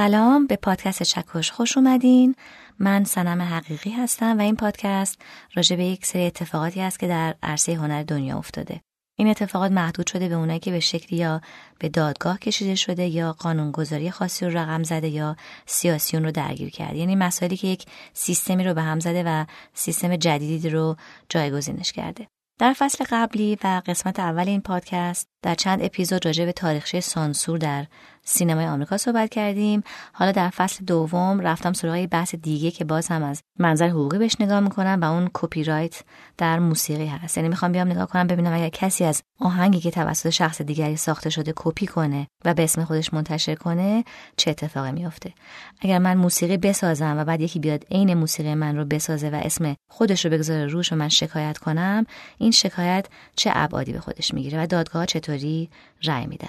سلام به پادکست چکش خوش اومدین. من سنم حقیقی هستم و این پادکست راجع به یک سری اتفاقاتی است که در عرصه هنر دنیا افتاده. این اتفاقات محدود شده به اونایی که به شکلی یا به دادگاه کشیده شده یا قانونگذاری خاصی رو رقم زده یا سیاسیون رو درگیر کرده. یعنی مسائلی که یک سیستمی رو به هم زده و سیستم جدیدی رو جایگزینش کرده. در فصل قبلی و قسمت اول این پادکست در چند اپیزود راجع به تاریخچه سانسور در سینمای آمریکا صحبت کردیم. حالا در فصل دوم رفتم سراغ بحث دیگه که باز هم از منظر حقوقی بهش نگاه می‌کنم و اون کپی رایت در موسیقی هست. یعنی می‌خوام بیام نگاه کنم ببینم اگر کسی از آهنگی که توسط شخص دیگری ساخته شده کپی کنه و به اسم خودش منتشر کنه چه اتفاقی میافته؟ اگر من موسیقی بسازم و بعد یکی بیاد عین موسیقی من رو بسازه و اسم خودش رو بگذاره روش و من شکایت کنم این شکایت چه ابعادی به خودش می‌گیره و دادگاه چطوری رأی میدن؟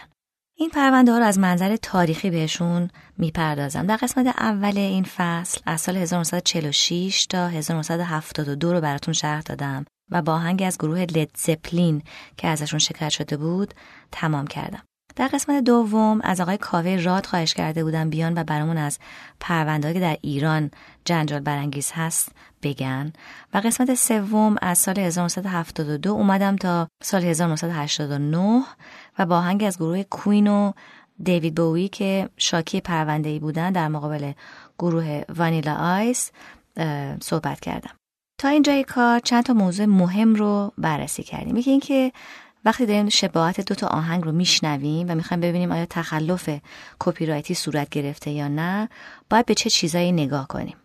این پرونده ها رو از منظر تاریخی بهشون می‌پردازم. در قسمت اول این فصل از سال 1946 تا 1972 رو براتون شرح دادم و با آهنگ از گروه لید زپلین که ازشون شکایت شده بود تمام کردم. در قسمت دوم از آقای کاوه راد خواهش کرده بودم بیان و برامون از پرونده که در ایران جنجال برانگیز هست بگن و قسمت سوم از سال 1972 اومدم تا سال 1989 و با آهنگ از گروه کوین و دیوید بوی که شاکی پرونده ای بودن در مقابل گروه وانیلا آیس صحبت کردم. تا اینجای کار چند تا موضوع مهم رو بررسی کردیم. یکی اینکه وقتی داریم شباهت دو تا آهنگ رو میشنویم و می‌خوایم ببینیم آیا تخلف کپی رایتی صورت گرفته یا نه باید به چه چیزایی نگاه کنیم.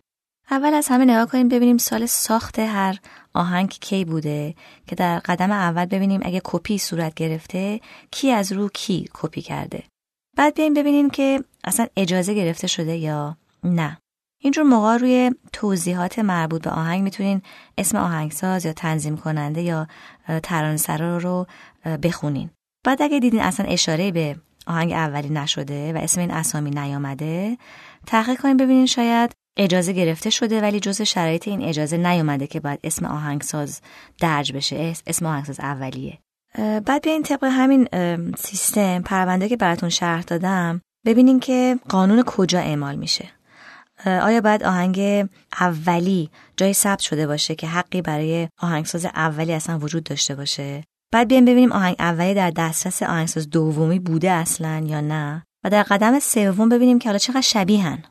اول از همه نگاه کنیم ببینیم سال ساخت هر آهنگ کی بوده که در قدم اول ببینیم اگه کپی صورت گرفته کی از رو کی کپی کرده. بعد بیایم ببینیم که اصلا اجازه گرفته شده یا نه. اینجور موقع روی توضیحات مربوط به آهنگ می‌تونین اسم آهنگساز یا تنظیم کننده یا ترانه‌سرا رو بخونین. بعد اگه دیدین اصلا اشاره به آهنگ اولی نشده و اسم این اسامی نیامده تحقیق کنیم ببینین شاید اجازه گرفته شده ولی جز شرایط این اجازه نیومده که باید اسم آهنگساز درج بشه. اسم آهنگساز اولیه. بعد بیاین طبق همین سیستم پرونده که براتون شرح دادم ببینین که قانون کجا اعمال میشه. آیا باید آهنگ اولی جای ثبت شده باشه که حقی برای آهنگساز اولی اصلا وجود داشته باشه؟ بعد بیایم ببینیم آهنگ اولی در دسترس آهنگساز دومی بوده اصلا یا نه؟ و در قدم سوم ببینیم که حالا چقدر شبیهن.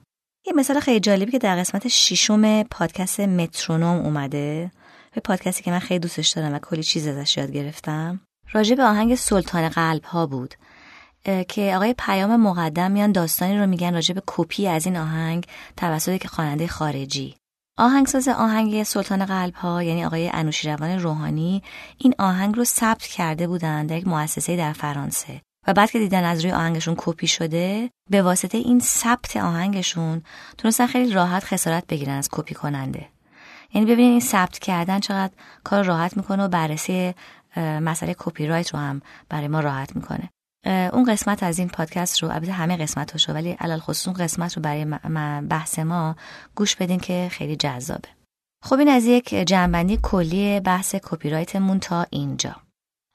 یه مثال خیلی جالبی که در قسمت ششم پادکست مترونوم اومده. به پادکستی که من خیلی دوستش دارم و کلی چیز ازش یاد گرفتم. راجع به آهنگ سلطان قلب ها بود که آقای پیام مقدم میان داستانی رو میگن راجع به کپی از این آهنگ توسط که خواننده خارجی. آهنگساز آهنگ سلطان قلب ها یعنی آقای انوشیروان روحانی این آهنگ رو ثبت کرده بودند در یک مؤسسه در فرانسه. و بعد که دیدن از روی آهنگشون کپی شده به واسطه این ثبت آهنگشون تونستن خیلی راحت خسارت بگیرن از کپی کننده. یعنی ببینید این ثبت کردن چقدر کار راحت می‌کنه و بررسی مسئله کپی رایت رو هم برای ما راحت می‌کنه. اون قسمت از این پادکست رو البته همه قسمت رو ولی علی الخصوص قسمت رو برای بحث ما گوش بدین که خیلی جذابه. خب این از یک جنبندی کلی بحث کپی رایتمون تا اینجا.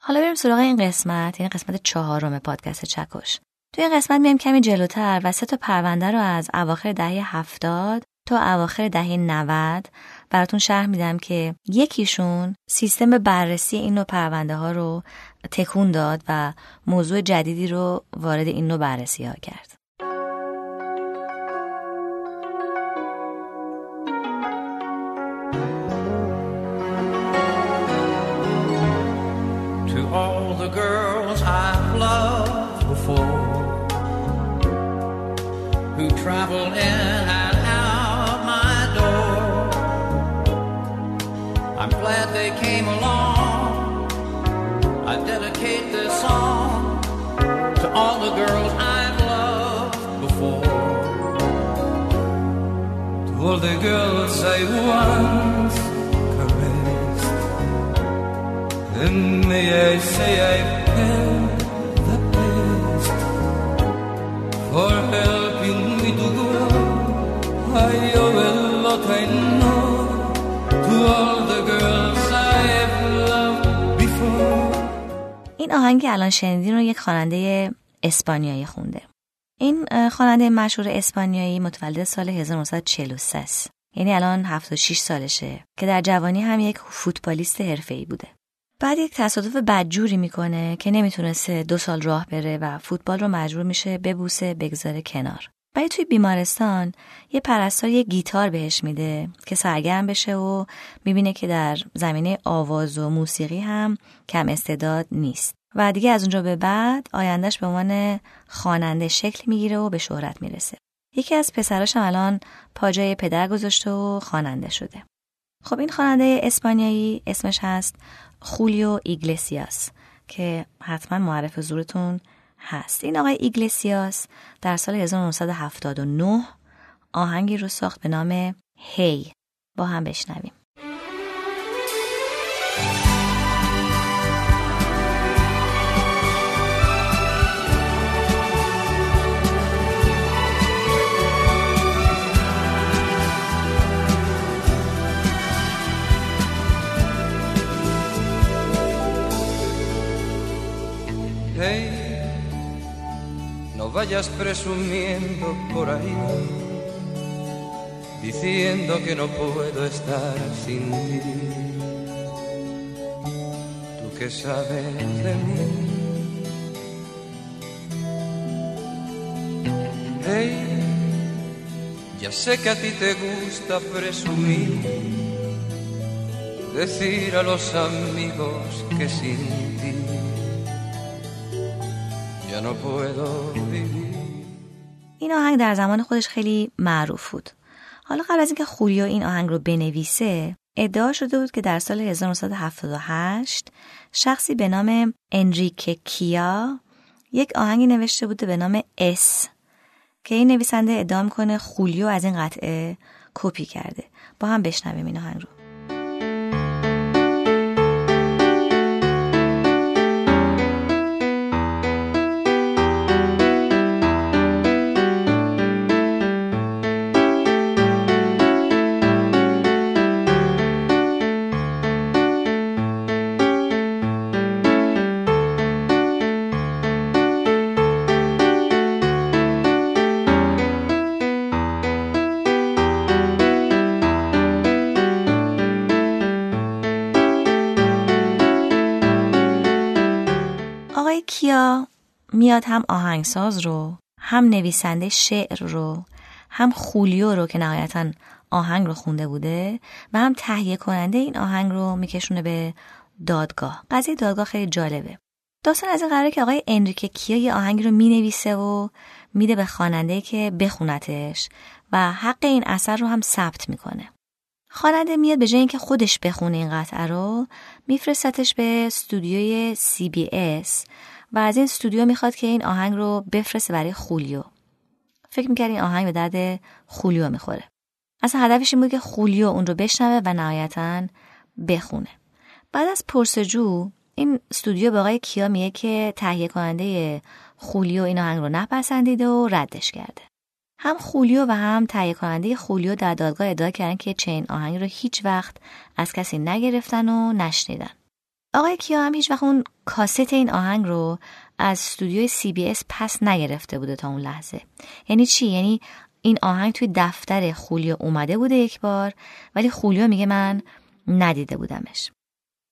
حالا بریم سراغ این قسمت این قسمت چهارم پادکست چکش تو این قسمت میایم کمی جلوتر و سه تا پرونده رو از اواخر دهه هفتاد تا اواخر دهه 90 براتون شرح میدم که یکیشون سیستم بررسی این نوع پرونده ها رو تکون داد و موضوع جدیدی رو وارد این نوع بررسی ها کرد. travel in and out my door. I'm glad they came along. I dedicate this song to all the girls I've loved before. To all the girls I once caressed, and may I say I felt the best for her. این آهنگ الان شنیدین رو یک خواننده اسپانیایی خونده. این خواننده مشهور اسپانیایی متولد سال 1943 است. یعنی الان 76 سالشه که در جوانی هم یک فوتبالیست حرفه‌ای بوده. بعد یک تصادف بدجوری می‌کنه که نمی‌تونسته دو سال راه بره و فوتبال رو مجبور میشه ببوسه بگذاره کنار. ولی توی بیمارستان یه پرستار یه گیتار بهش میده که سرگرم بشه و می‌بینه که در زمینه آواز و موسیقی هم کم استعداد نیست. و دیگه از اونجا به بعد آیندهش به عنوان خواننده شکل می‌گیره و به شهرت می‌رسه. یکی از پسراش هم الان پاجای پدر گذاشته و خواننده شده. خب این خواننده اسپانیایی اسمش هست خولیو ایگلسیاس که حتما معرف زورتون هست. این آقای ایگلسیاس در سال 1979 آهنگی رو ساخت به نام هی. با هم بشنویم. Vayas presumiendo por ahí, diciendo que no puedo estar sin ti. Tú que sabes de mí. Hey, ya sé que a ti te gusta presumir, decir a los amigos que sin ti این آهنگ در زمان خودش خیلی معروف بود. حالا قبل از اینکه خولیو این آهنگ رو بنویسه ادعا شده بود که در سال 1978 شخصی به نام انریک کیا یک آهنگی نوشته بوده به نام اس که این نویسنده ادعا می‌کنه خولیو از این قطعه کپی کرده. با هم بشنویم این آهنگ رو. میاد هم آهنگساز رو هم نویسنده شعر رو هم خولیو رو که نهایتا آهنگ رو خونده بوده و هم تهیه کننده این آهنگ رو میکشونه به دادگاه. قضیه دادگاه خیلی جالبه. داستان از این قراره که آقای انریک کیا یه آهنگ رو می‌نویسه و میده به خواننده که بخونتش و حق این اثر رو هم ثبت می‌کنه. خواننده میاد به جای اینکه خودش بخونه این قطعه رو میفرستتش به استودیوی CBS و از این استودیو می‌خواد که این آهنگ رو بفرسته برای خولیو فکر می‌کرد این آهنگ به درد خولیو می‌خوره. اصلا هدفش این بود که خولیو اون رو بشنوه و نهایتا بخونه. بعد از پرسجو این استودیو به آقای کیا میگه که تهیه کننده خولیو این آهنگ رو نپسندیده و ردش کرده. هم خولیو و هم تهیه کننده خولیو در دادگاه ادعا کردن که چین آهنگ رو هیچ وقت از کسی نگرفتن و نشنیدن. آقای کیا هم هیچ وقت اون کاست این آهنگ رو از استودیوی سی بی اس پس نگرفته بوده تا اون لحظه. یعنی چی؟ یعنی این آهنگ توی دفتر خولیو اومده بوده یک بار ولی خولیو میگه من ندیده بودمش.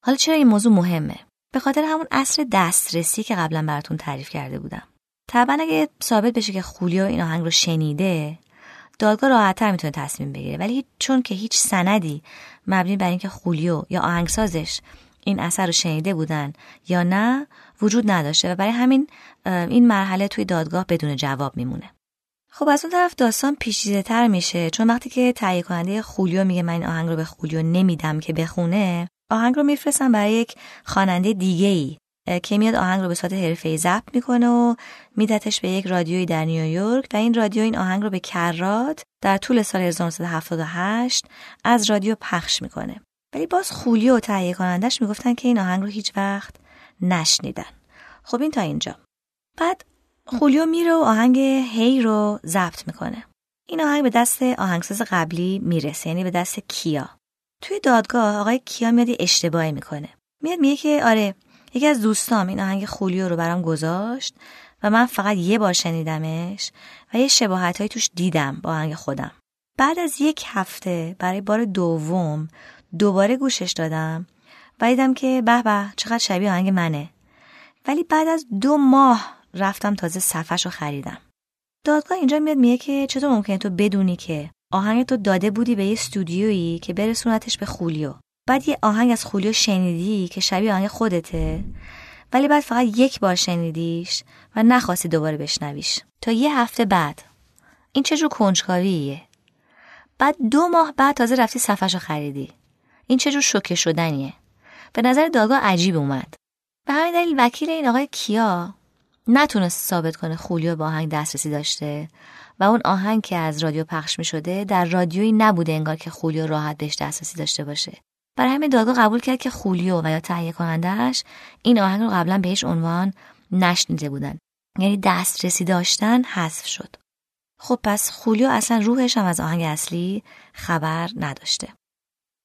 حالا چرا این موضوع مهمه؟ به خاطر همون اصل دسترسی که قبلا براتون تعریف کرده بودم. طبعا اگه ثابت بشه که خولیو این آهنگ رو شنیده دادگاه راحتتر می‌تونه تصمیم بگیره. ولی چون که هیچ سندی مبنی بر اینکه خولیو یا آهنگسازش این اثر رو شنیده بودن یا نه وجود نداشته و برای همین این مرحله توی دادگاه بدون جواب میمونه. خب از اون طرف داستان پیچیده تر میشه. چون وقتی که تهیه کننده خولیو میگه من این آهنگ رو به خولیو نمیدم که بخونه آهنگ رو میفرستن برای یک خواننده دیگه ای که میاد آهنگ رو به صورت حرفه‌ای ضبط می‌کنه و میدتش به یک رادیویی در نیویورک و این رادیو این آهنگ رو به کرات در طول سال 1978 از رادیو پخش می‌کنه. ولی باز خولی و تهیه کنندش می‌گفتن که این آهنگ رو هیچ وقت نشنیدن. خب این تا اینجا. بعد خولیو میره و آهنگ هی رو ضبط می‌کنه. این آهنگ به دست آهنگساز قبلی می‌رسه یعنی به دست کیا. توی دادگاه آقای کیا میاد اشتباهی می‌کنه. میاد میگه که آره یکی از دوستام این آهنگ خولیو رو برام گذاشت و من فقط یه بار شنیدمش و یه شباهت توش دیدم با آهنگ خودم. بعد از یک هفته برای بار دوم دوباره گوشش دادم. و دیدم که به به چقدر شبیه آهنگ منه. ولی بعد از دو ماه رفتم تازه صفحش رو خریدم. دادگاه اینجا میاد میگه که چطور ممکنه تو بدونی که آهنگ تو داده بودی به یه استودیویی که برسونتش به خولیو بعد یه آهنگ از خولیو شنیدی که شبیه آهنگ خودته. ولی بعد فقط یک بار شنیدیش و نخواستی دوباره بشنویش. تا یه هفته بعد. این چه جور کنجکاویه؟ بعد دو ماه بعد تازه رفتی صفحش رو خریدی. این چه جور شوکه شدنیه؟ به نظر دادگاه عجیب اومد. به همین دلیل وکیل این آقای کیا نتونست ثابت کنه خولیو با آهنگ دسترسی داشته و اون آهنگ که از رادیو پخش می شده در رادیویی نبوده انگار که خولیو راحت بهش دسترسی داشته باشه. برای همین دادگاه قبول کرد که خولیو و یا تهیه کنندهش این آهنگ رو قبلا بهش عنوان نشنیده بودن. یعنی دسترسی داشتن حذف شد. خب پس خولیو اصلا روحش هم از آهنگ اصلی خبر نداشته.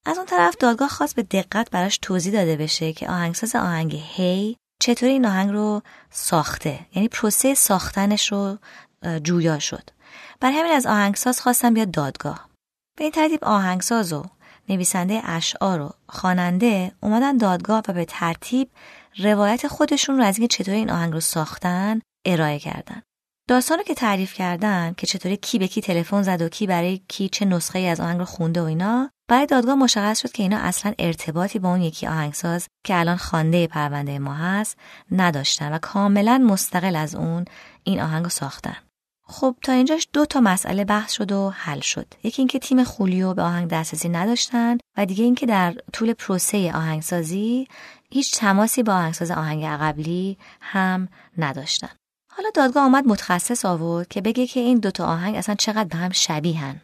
از اون طرف دادگاه خواست به دقت براش توضیح داده بشه که آهنگساز آهنگ هی چطوری این آهنگ رو ساخته. یعنی پروسه ساختنش رو جویا شد. بر همین از آهنگساز خواستم بیاد دادگاه. به این ترتیب آهنگساز و نویسنده اشعار و خواننده اومدن دادگاه و به ترتیب روایت خودشون رو از اینکه چطوری این آهنگ رو ساختن ارائه کردن. داستان رو که تعریف کردن که چطوری کی به کی تلفن زد و کی برای کی چه نسخه ای از آهنگ رو خونده و اینا برای دادگاه مشخص شد که اینا اصلا ارتباطی با اون یکی آهنگساز که الان خوانده پرونده ما هست نداشتن و کاملا مستقل از اون این آهنگ ساختن. خب تا اینجاش دو تا مسئله بحث شد و حل شد. یکی اینکه تیم خولیو به آهنگ دسترسی نداشتن و دیگه اینکه در طول پروسه آهنگسازی هیچ تماسی با آهنگساز آهنگ قبلی هم نداشتن. حالا دادگاه آمد متخصص آورد که بگه که این دوتا آهنگ اصلا چقدر به هم شبیهن.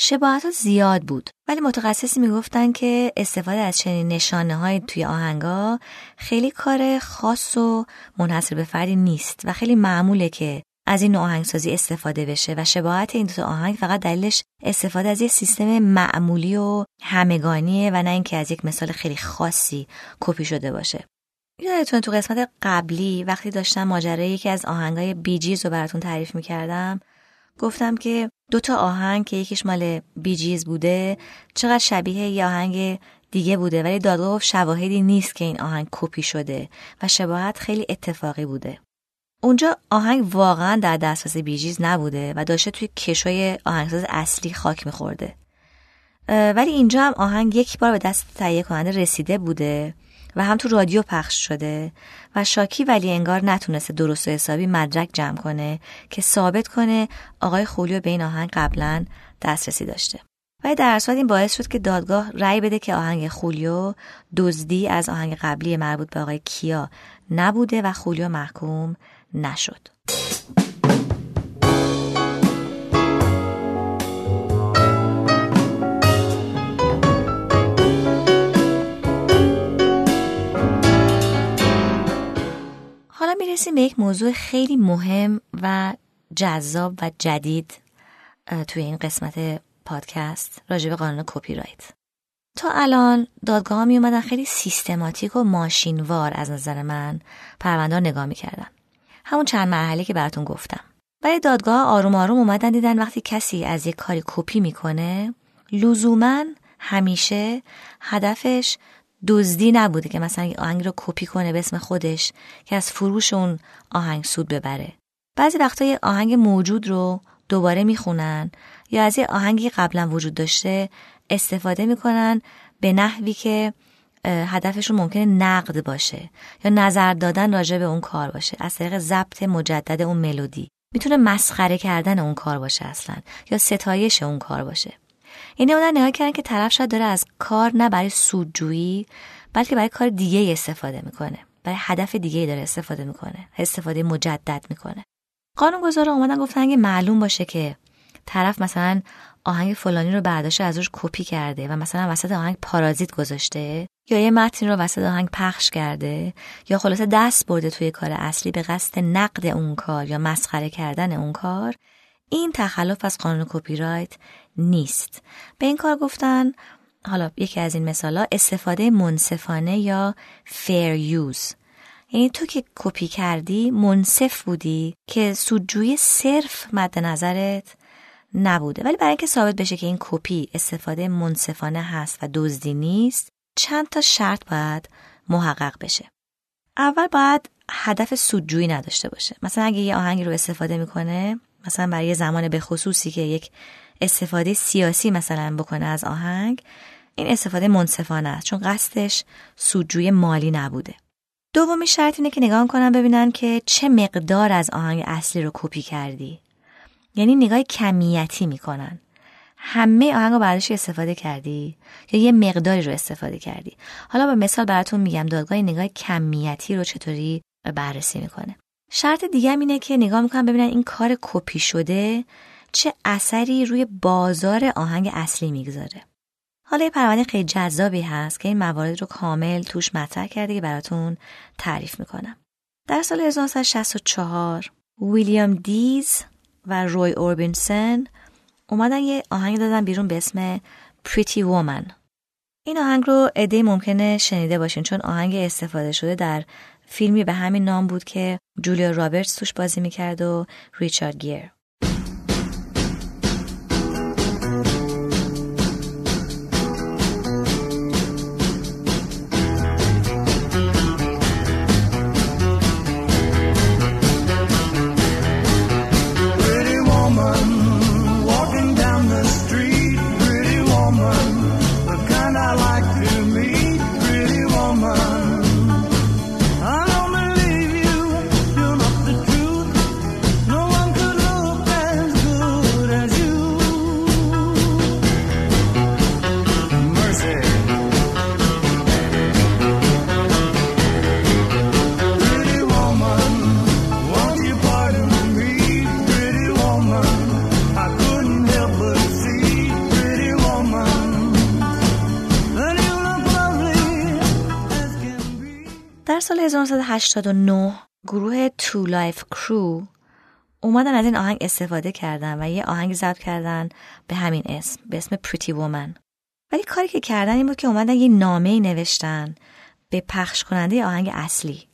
شباهت زیاد بود. ولی متخصصی می‌گفتن که استفاده از چنین نشانه های توی آهنگا خیلی کار خاص و منحصر به فردی نیست و خیلی معموله که از این نوع آهنگسازی استفاده بشه و شباهت این دو آهنگ فقط دلیلش استفاده از یه سیستم معمولی و همگانیه و نه اینکه از یک مثال خیلی خاصی کپی شده باشه. یادتون تو قسمت قبلی وقتی داشتم ماجرای یکی از آهنگای بیجیز رو براتون تعریف می‌کردم گفتم که دوتا آهنگ که یکیش مال بیجیز بوده چقدر شبیه یه آهنگ دیگه بوده ولی دادگاه گفت شواهدی نیست که این آهنگ کپی شده و شباهت خیلی اتفاقی بوده. اونجا آهنگ واقعا در دسترس بیجیز نبوده و داشته توی کشوی آهنگساز اصلی خاک میخورده. ولی اینجا هم آهنگ یک بار به دست تهیه کننده رسیده بوده. و هم تو رادیو پخش شده و شاکی ولی انگار نتونسته درست و حسابی مدرک جمع کنه که ثابت کنه آقای خولیو به این آهنگ قبلا دسترسی داشته. ولی در این باعث شد که دادگاه رأی بده که آهنگ خولیو دزدی از آهنگ قبلی مربوط به آقای کیا نبوده و خولیو محکوم نشد. می‌رسیم به یک موضوع خیلی مهم و جذاب و جدید توی این قسمت پادکست راجع به قانون کپی رایت. تا الان دادگاه می اومدن خیلی سیستماتیک و ماشینوار از نظر من پرونده نگاه می‌کردن. همون چند مرحله که براتون گفتم. ولی دادگاه آروم آروم اومدن دیدن وقتی کسی از یک کاری کپی می‌کنه لزوما همیشه هدفش دزدی نبوده که مثلا آهنگ رو کپی کنه به اسم خودش که از فروش اون آهنگ سود ببره. بعضی وقتا یه آهنگ موجود رو دوباره می‌خونن یا از یه آهنگی قبلا وجود داشته استفاده می‌کنن به نحوی که هدفشون ممکنه نقد باشه یا نظر دادن راجع به اون کار باشه. از طریق ضبط مجدد اون ملودی. می‌تونه مسخره کردن اون کار باشه اصلا یا ستایش اون کار باشه. یعنی اون نگاه کردن که طرف شاید داره از کار نه برای سودجویی بلکه برای کار دیگه استفاده می‌کنه. برای هدف دیگه داره استفاده می‌کنه. استفاده مجدد می‌کنه. قانون گذار اومدن گفتن اگه معلوم باشه که طرف مثلا آهنگ فلانی رو برداشته ازش کپی کرده و مثلا وسط آهنگ پارازیت گذاشته یا یه متن رو وسط آهنگ پخش کرده یا خلاصه دست برده توی کار اصلی به قصد نقد اون کار یا مسخره کردن اون کار این تخلف از قانون کپی رایت نیست. به این کار گفتن حالا یکی از این مثالا استفاده منصفانه یا fair use. یعنی تو که کپی کردی منصف بودی که سودجویی صرف مد نظرت نبوده. ولی برای اینکه ثابت بشه که این کپی استفاده منصفانه هست و دزدی نیست چند تا شرط باید محقق بشه. اول باید هدف سودجویی نداشته باشه. مثلا اگه یه آهنگی رو استفاده می‌کنه مثلا برای یه زمان به خصوصی که یک استفاده سیاسی مثلا بکنه از آهنگ این استفاده منصفانه است چون قصدش سودجوی مالی نبوده. دومی شرط اینه که نگاه کنن ببینن که چه مقدار از آهنگ اصلی رو کپی کردی. یعنی نگاه کمیتی می‌کنن. همه آهنگ رو برداشتی استفاده کردی؟ یا یه مقداری رو استفاده کردی؟ حالا به مثال براتون میگم دادگاه نگاه کمیتی رو چطوری بررسی می‌کنه. شرط دیگه اینه که نگاه می‌کنن ببینن این کار کپی شده چه اثری روی بازار آهنگ اصلی می‌گذاره. حالا یه پرونده خیلی جذابی هست که این موارد رو کامل توش مطرح کرده که براتون تعریف می‌کنم. در سال 1964 ویلیام دیز و روی اوربینسن اومدن یه آهنگ دادن بیرون به اسم Pretty Woman این آهنگ رو عده ممکنه شنیده باشین چون آهنگ استفاده شده در فیلمی به همین نام بود که جولیا رابرتس توش بازی می‌کرد و ریچارد گیر. سال 1989 گروه 2 Live Crew اومدن از این آهنگ استفاده کردن و یه آهنگ ضبط کردن به همین اسم به اسم Pretty Woman ولی کاری که کردن این بود که اومدن یه نامه نوشتن به پخش کننده آهنگ اصلی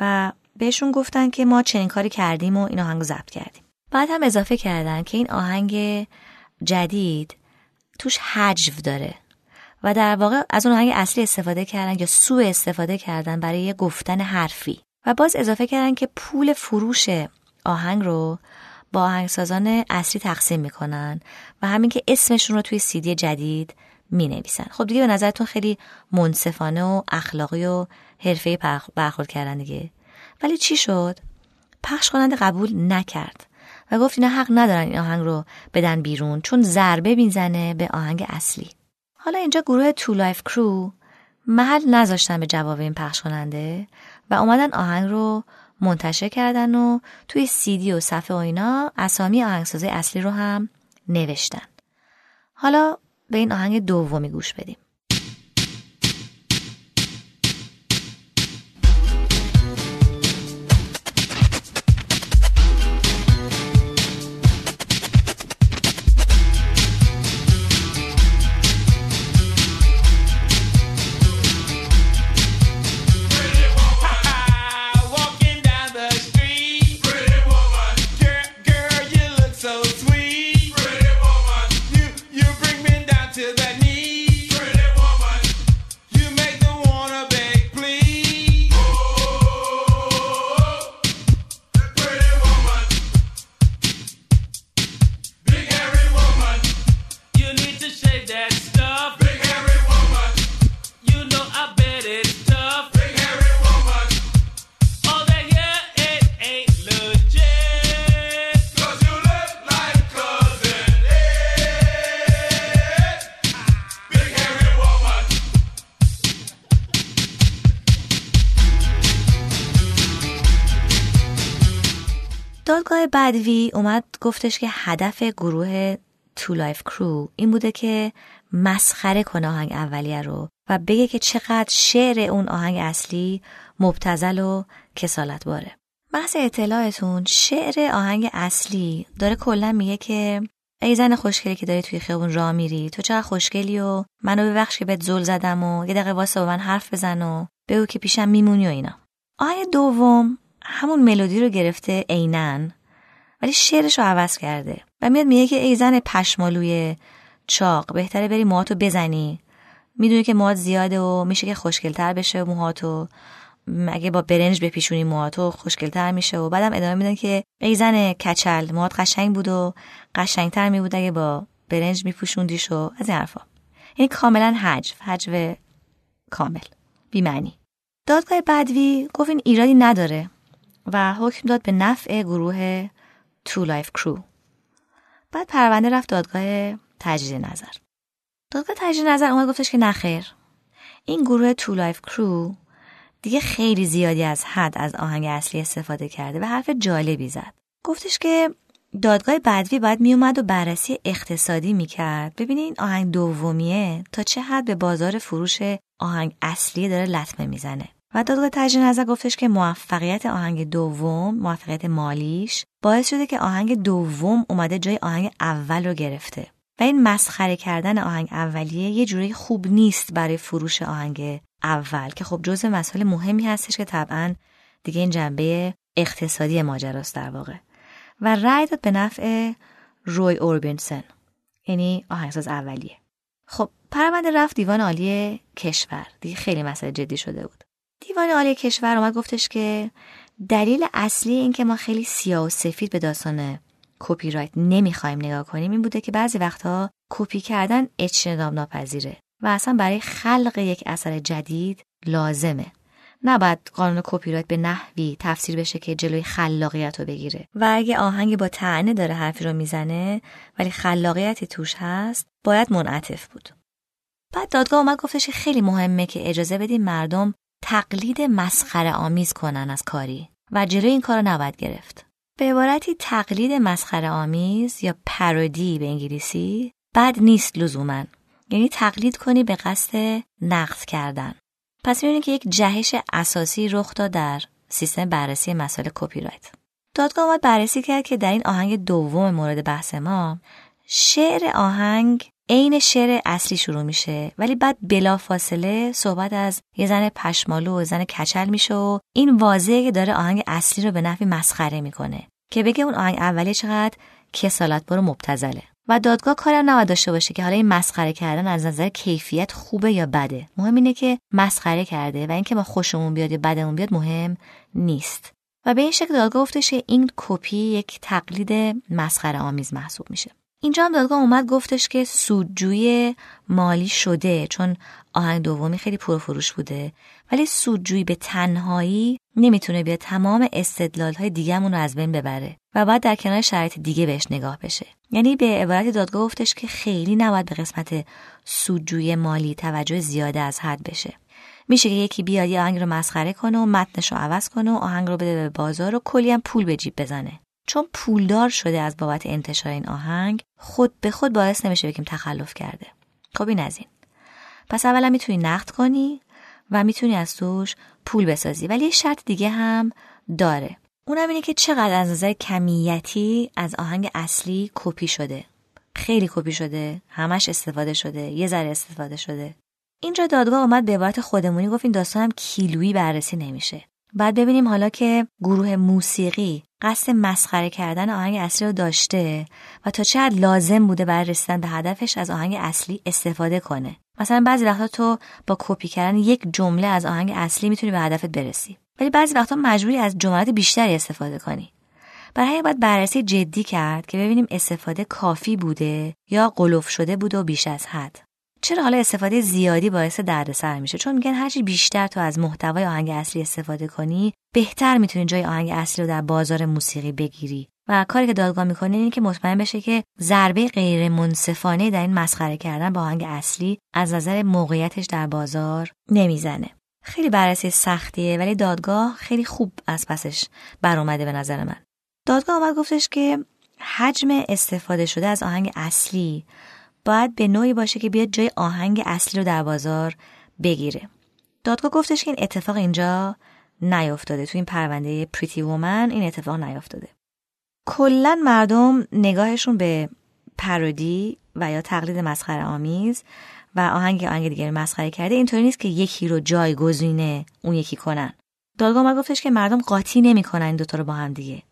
و بهشون گفتن که ما چنین کاری کردیم و این آهنگ ضبط کردیم. بعد هم اضافه کردن که این آهنگ جدید توش هجو داره. و در واقع از اون آهنگ اصلی استفاده کردن یا سوء استفاده کردن برای گفتن حرفی. و باز اضافه کردن که پول فروش آهنگ رو با آهنگسازان اصلی تقسیم می‌کنن و همین که اسمشون رو توی سیدی جدید می نویسن خب دیگه به نظرتون خیلی منصفانه و اخلاقی و حرفه برخورد کردن دیگه. ولی چی شد؟ پخش کننده قبول نکرد و گفت اینا حق ندارن این آهنگ رو بدن بیرون چون ضربه می‌زنه به آهنگ اصلی. حالا اینجا گروه 2 Live Crew محل نذاشتن به جواب این پخش کننده و اومدن آهنگ رو منتشر کردن و توی سیدی و صفحه و اینا اسامی آهنگسازه اصلی رو هم نوشتن. حالا به این آهنگ دومی گوش بدیم. بدوی اومد گفتش که هدف گروه 2 Live Crew این بوده که مسخره کنه آهنگ اولیه رو و بگه که چقدر شعر اون آهنگ اصلی مبتذل و کسالت باره محض اطلاعتون شعر آهنگ اصلی داره کلا میگه که ای زن خوشگلی که داری توی خیابون راه میری تو چقدر خوشگلی و منو ببخش که بهت زل زدم و یه دقیقه واسه با من حرف بزن و بگو که پیشم میمونی و اینا. آهنگ دوم همون ملودی رو گرفته عینن ولی شعرش رو عوض کرده و میاد میگه که ای زن پشمالوی چاق بهتره بری موهاتو بزنی. می‌دونی که موهات زیاده و میشه که خوشگلتر بشه موهاتو. اگه با برنج بپیشونی موهاتو خوشگلتر میشه و بعدم ادامه میدن که ای زن کچل موهات قشنگ بود و قشنگتر میبود اگه با برنج میپوشوندیش و از این حرفا. این کاملا حجو حجو کامل بیمعنی دادگاه بدوی گفت این ایرادی نداره و حکم داد به نفع گروه 2 Live Crew بعد پرونده رفت دادگاه تجدید نظر. دادگاه تجدید نظر اومد گفتش که نخیر این گروه 2 Live Crew دیگه خیلی زیادی از حد از آهنگ اصلی استفاده کرده و حرف جالبی زد. گفتش که دادگاه بدوی باید میومد و بررسی اقتصادی می‌کرد. ببینه آهنگ دومیه تا چه حد به بازار فروش آهنگ اصلی داره لطمه می‌زنه. و دادگاه تجدید نظر گفتش که موفقیت آهنگ دوم موفقیت مالیش باعث شده که آهنگ دوم اومده جای آهنگ اول رو گرفته. و این مسخره کردن آهنگ اولیه یه جوری خوب نیست برای فروش آهنگ اول که خب جزء مسائل مهمی هستش که طبعا دیگه این جنبه اقتصادی ماجراست در واقع. و رأی داد به نفع روی اوربینسن یعنی آهنگساز اولیه. خب پرونده رفت دیوان عالی کشور. دیگه خیلی مسئله جدی شده بود. دیوان عالی کشور اومد گفتش که دلیل اصلی این که ما خیلی سیاه و سفید به داستان کپی رایت نمی‌خوایم نگاه کنیم این بوده که بعضی وقتها کپی کردن اجتناب ناپذیره و اصلا برای خلق یک اثر جدید لازمه. نباید قانون کپی رایت به نحوی تفسیر بشه که جلوی خلاقیت رو بگیره. و اگه آهنگی با طعنه داره حرفی رو می‌زنه ولی خلاقیتی توش هست باید منعطف بود. بعد دادگاه اومد گفتش خیلی مهمه که اجازه بدیم مردم تقلید مسخره آمیز کنن از کاری. و جلوی این کار رو نباید گرفت. به عبارتی تقلید مسخره آمیز یا پرودی به انگلیسی بد نیست لزوما. یعنی تقلید کنی به قصد نقد کردن. پس می‌بینید که یک جهش اساسی رخ داد در سیستم بررسی مسائل کپی رایت دادگاه بررسی کرد که در این آهنگ دوم مورد بحث ما شعر آهنگ عین شعر اصلی شروع میشه ولی بعد بلا فاصله صحبت از یه زن پشمالو و زن کچل میشه و این واضحه که داره آهنگ اصلی رو به نفی مسخره می‌کنه که بگه اون آهنگ اولی چقدر کسالت برو مبتزله و دادگاه کارم نباید داشته باشه که حالا این مسخره کردن از نظر کیفیت خوبه یا بده. مهم اینه که مسخره کرده و اینکه ما خوشمون بیاد یا بدمون بیاد مهم نیست. و به این شکل دادگاه گفتش این کپی یک تقلید مسخره آمیز محسوب میشه. اینجا هم دادگاه اومد گفتش که سودجویی مالی شده چون آهنگ دومی خیلی پرفروش بوده. ولی سودجویی به تنهایی نمی‌تونه بیا تمام استدلال های دیگهمون رو از بین ببره و باید در کنار شرایط دیگه بهش نگاه بشه. یعنی به عبارت دادگاه گفتش که خیلی نباید به قسمت سودجویی مالی توجه زیاده از حد بشه. میشه که یکی بیاد یه آهنگ رو مسخره کنه و متنش رو عوض کنه و آهنگ رو بده به بازار و کلی هم پول به جیب بزنه. چون پولدار شده از بابت انتشار این آهنگ خود به خود باعث نمیشه بگیم تخلف کرده. خب این از این. پس اولا می‌تونی نقد کنی و می‌تونی از توش پول بسازی ولی یه شرط دیگه هم داره. اونم اینه که چقدر از نظر کمیتی از آهنگ اصلی کپی شده. خیلی کپی شده همش استفاده شده یه ذره استفاده شده. اینجا دادگاه اومد به عبارت خودمونی گفت این داستان هم کیلویی بررسی نمیشه. بعد ببینیم حالا که گروه موسیقی قصد مسخره کردن آهنگ اصلی رو داشته و تا حد لازم بوده برای رسیدن به هدفش از آهنگ اصلی استفاده کنه. مثلا بعضی وقتا تو با کپی کردن یک جمله از آهنگ اصلی می‌تونی به هدفت برسی. ولی بعضی وقتا مجبوری از جملات بیشتری استفاده کنی. برای باید بررسی جدی کرد که ببینیم استفاده کافی بوده یا قلوف شده بوده و بیش از حد. چرا حالا استفاده زیادی باعث دردسر میشه؟ چون میگن هرچی بیشتر تو از محتوای آهنگ اصلی استفاده کنی بهتر می‌تونی جای آهنگ اصلی رو در بازار موسیقی بگیری. و کاری که دادگاه می‌کنه اینه که مطمئن بشه که ضربه غیر منصفانه در این مسخره کردن با آهنگ اصلی از نظر موقعیتش در بازار نمی‌زنه. خیلی بررسی سختیه ولی دادگاه خیلی خوب از پسش بر اومده به نظر من. دادگاه آمد گفتش که حجم استفاده شده از آهنگ اصلی باید به نوعی باشه که بیاد جای آهنگ اصلی رو در بازار بگیره. دادگاه گفتش که این اتفاق اینجا نیافتاده. تو این پرونده پریتی وومن این اتفاق نیافتاده. کلا مردم نگاهشون به پرودی و یا تقلید مسخره آمیز و آهنگ آهنگ دیگری مسخره کرده اینطوری نیست که یکی رو جایگزین اون یکی کنن. دادگاه اومد گفتش که مردم قاطی نمی‌کنن این دوتا رو با هم دیگه.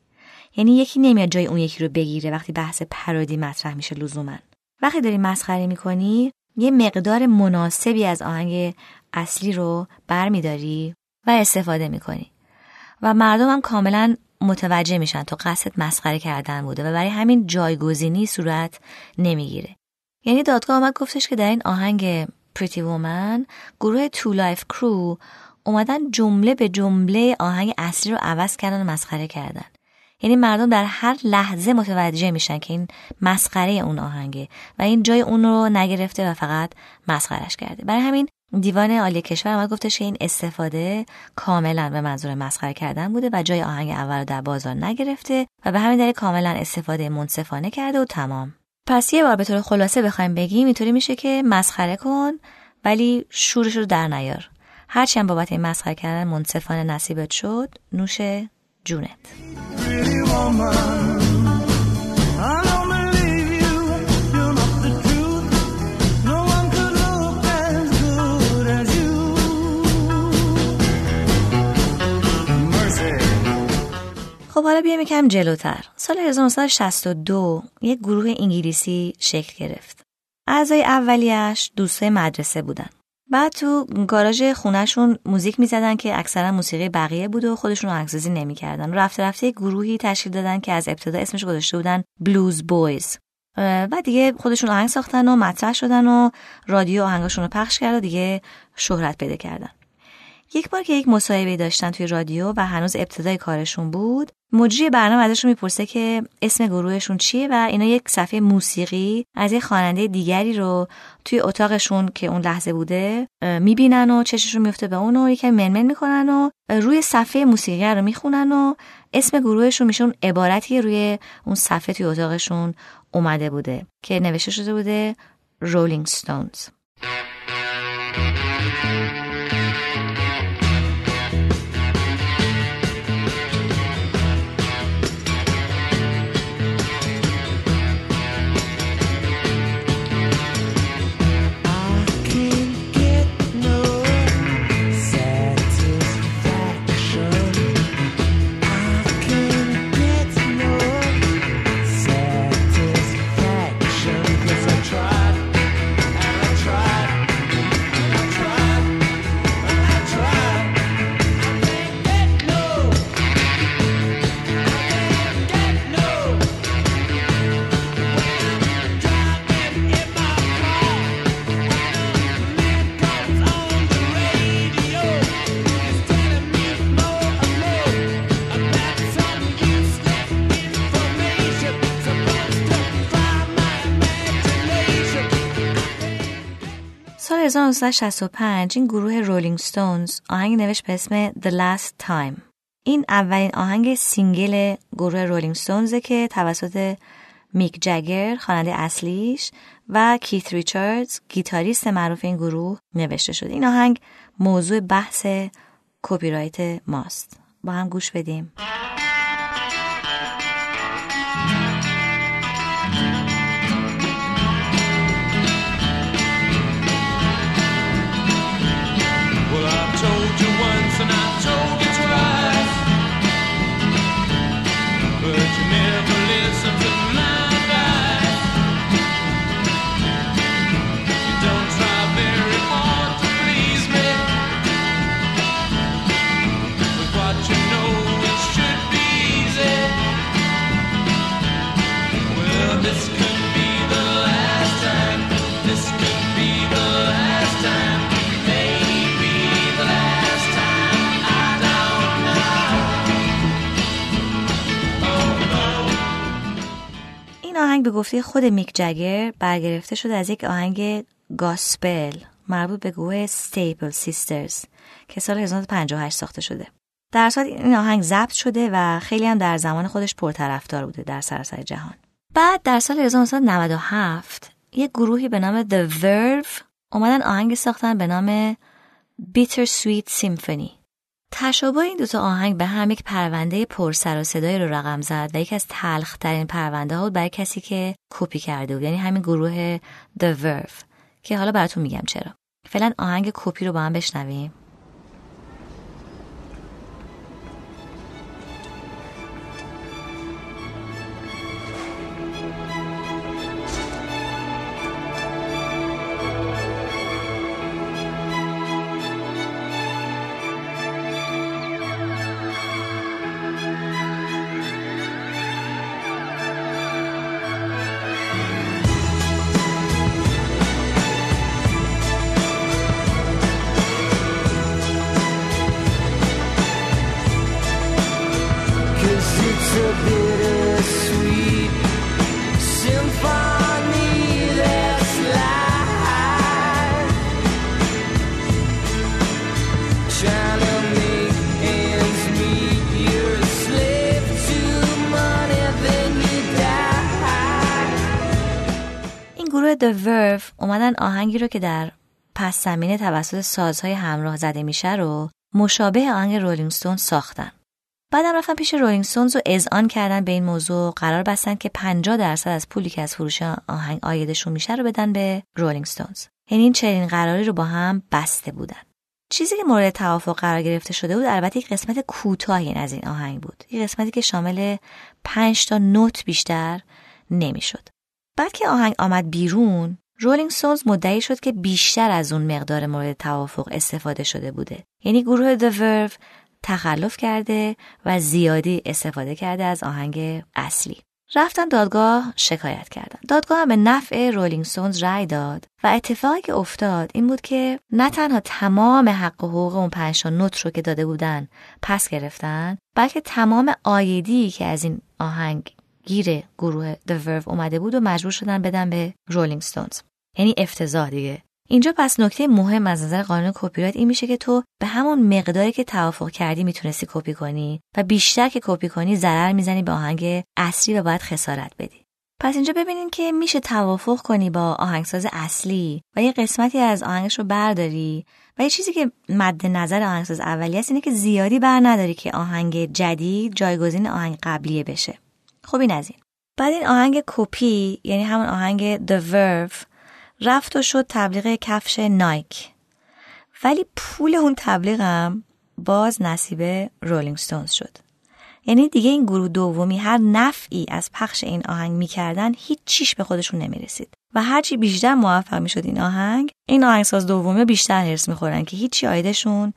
یعنی یکی نمیاد جای اون یکی رو بگیره وقتی بحث parody مطرح میشه لزوما. وقتی داری مسخره می‌کنی یه مقدار مناسبی از آهنگ اصلی رو برمیداری و استفاده می‌کنی. و مردم هم کاملا متوجه میشن تو قصد مسخره کردن بوده و برای همین جایگزینی صورت نمی‌گیره. یعنی دادگاه آمد گفتش که در این آهنگ Pretty Woman گروه 2 Live Crew اومدن جمله به جمله آهنگ اصلی رو عوض کردن و مسخره کردن. یعنی مردم در هر لحظه متوجه میشن که این مسخره اون آهنگه و این جای اون رو نگرفته و فقط مسخرش کرده. برای همین دیوان عالی کشور آمد گفتش که این استفاده کاملا به منظور مسخره کردن بوده و جای آهنگ اول رو در بازار نگرفته و به همین دلیل کاملا استفاده منصفانه کرده و تمام. پس یه بار به طور خلاصه بخوایم بگیم اینطوری میشه که مسخره کن ولی شورش رو در نیار. هرچی هم بابت این مسخره کردن منصفانه نصیبت شد نوش جونت. خب حالا بیایم یکم جلوتر. سال 1962 یک گروه انگلیسی شکل گرفت. اعضای اولیش دوستای مدرسه بودن. بعد تو گاراژ خونهشون موزیک می‌زدن که اکثرا موسیقی بقیه بود و خودشون آهنگسازی نمی‌کردن. رفته رفته گروهی تشکیل دادن که از ابتدا اسمش گذاشته بودن بلوز بویز و دیگه خودشون آهنگ ساختن و مطرح شدن و رادیو آهنگاشون رو پخش کرد و دیگه شهرت پیدا کردن. یک بار که یک مصاحبه داشتن توی رادیو و هنوز ابتدای کارشون بود مجری برنامه ازشون می‌پرسه که اسم گروهشون چیه و اینا یک صفحه موسیقی از یک خواننده دیگری رو توی اتاقشون که اون لحظه بوده می‌بینن و چششون میفته به اون و یکم منمن می‌کنن و روی صفحه موسیقی رو می‌خونن و اسم گروهشون میشه اون عبارتی روی اون صفحه توی اتاقشون اومده بوده که نوشته شده بوده رولینگ ستونز 1965 این گروه Rolling Stones آهنگ نوشت به اسم The Last Time. این اولین آهنگ single گروه Rolling Stones ه که توسط میک جگر خواننده اصلیش و کیت ریچاردز گیتاریست معروف این گروه نوشته شده این آهنگ موضوع بحث کپی رایت ماست. با هم گوش بدیم. به گفته خود میک جگر برگرفته شده از یک آهنگ gospel مربوط به گروه Staple Sisters که سال 1958 ساخته شده. در صورت این آهنگ ضبط شده و خیلی هم در زمان خودش پرطرفدار بوده در سراسر جهان. بعد در سال 1997 یک گروهی به نام The Verve اومدن آهنگ ساختن به نام Bitter Sweet Symphony تشابه این دوتا آهنگ به هم یک پرونده پر سر و صدایی رو رقم زد و یکی از تلخترین پرونده ها برای کسی که کپی کرده بود. یعنی همین گروه The Verve که حالا براتون میگم چرا. فعلا آهنگ کپی رو با هم بشنویم. The Verve اومدن آهنگی رو که در پس زمینه توسط سازهای همراه زده میشه رو مشابه آهنگ Rolling Stone ساختن. بعدم رفتن پیش Rolling Stones و اذعان کردن به این موضوع قرار بستن که 50 درصد از پولی که از فروش آهنگ عایدشون میشه رو بدن به Rolling Stones. یعنی این چنین قراری رو با هم بسته بودن. چیزی که مورد توافق قرار گرفته شده بود البته یک قسمت کوتاهی از این آهنگ بود. یک قسمتی که شامل 5 تا نوت بیشتر نمی‌شد. بعد که آهنگ آمد بیرون رولینگ سونز مدعی شد که بیشتر از اون مقدار مورد توافق استفاده شده بوده. یعنی گروه Verve تخلف کرده و زیادی استفاده کرده از آهنگ اصلی. رفتن دادگاه شکایت کردن. دادگاه هم به نفع رولینگ سونز رای داد و اتفاقی که افتاد این بود که نه تنها تمام حق و حقوق اون پنج نوت رو که داده بودن پس گرفتن بلکه تمام عایدی که از این آهنگ گیر گروه The Verve اومده بود و مجبور شدن بدن به Rolling Stones یعنی افتضاح دیگه. اینجا پس نکته مهم از نظر قانون کپی این میشه که تو به همون مقداری که توافق کردی می‌تونستی کپی کنی و بیشتر که کپی کنی ضرر می‌زنی به آهنگ اصلی و باید خسارت بدی. پس اینجا ببینین که میشه توافق کنی با آهنگساز اصلی و یه قسمتی از آهنگش رو برداری و یه چیزی که مد نظر آهنگساز اولی است اینه که زیادی بر نداری که آهنگ جدید جایگزین آهنگ قبلیه بشه. خب این از این. بعد این آهنگ کپی یعنی همون آهنگ The Verve رفت و شد تبلیغ کفش نایک ولی پول اون تبلیغم باز نصیب رولینگ ستونز شد. یعنی دیگه این گروه دومی هر نفعی از پخش این آهنگ می‌کردن هیچ چیش به خودشون نمی‌رسید. و هرچی بیشتر موفق می‌شد این آهنگ این آهنگساز دومی بیشتر هرس می‌خورن که هیچی آیدشون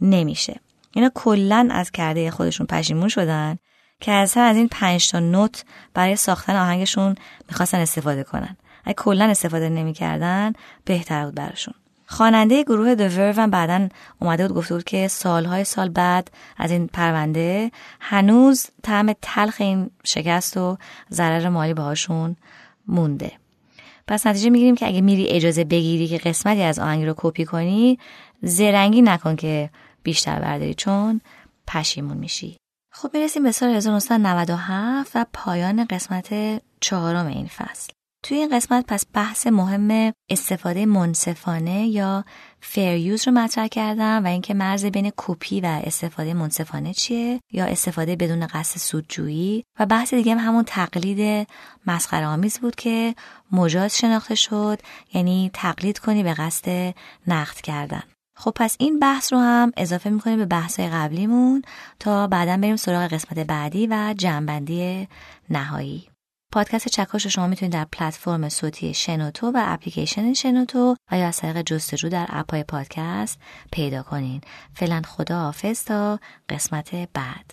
نمیشه. اینا کلا از کرده خودشون پشیمون شدن. که اصلا از این پنج تا نوت برای ساختن آهنگشون می‌خواستن استفاده کنن. اگه کلا استفاده نمی‌کردن بهتر بود براشون. خواننده گروه Verve هم بعدا اومده بود گفته بود که سالهای سال بعد از این پرونده هنوز طعم تلخ این شکست و ضرر مالی باهاشون مونده. پس نتیجه می‌گیریم که اگه میری اجازه بگیری که قسمتی از آهنگ رو کپی کنی زرنگی نکن که بیشتر برداری چون پشیمون میشی. خب می‌رسیم به سال 1997 و پایان قسمت چهارم این فصل. توی این قسمت پس بحث مهم استفاده منصفانه یا فریوز رو مطرح کردم و اینکه مرز بین کپی و استفاده منصفانه چیه یا استفاده بدون قصد سودجویی و بحث دیگه هم همون تقلید مسخره آمیز بود که مجاز شناخته شد یعنی تقلید کنی به قصد نقد کردن. خب پس این بحث رو هم اضافه می‌کنیم به بحث قبلیمون تا بعدا بریم سراغ قسمت بعدی و جنبندی نهایی. پادکست چکاش رو شما می‌تونید در پلتفرم صوتی شنوتو و اپلیکیشن شنوتو و یا از طریق جستجو در اپای پادکست پیدا کنین. فعلا خدا حافظ تا قسمت بعد.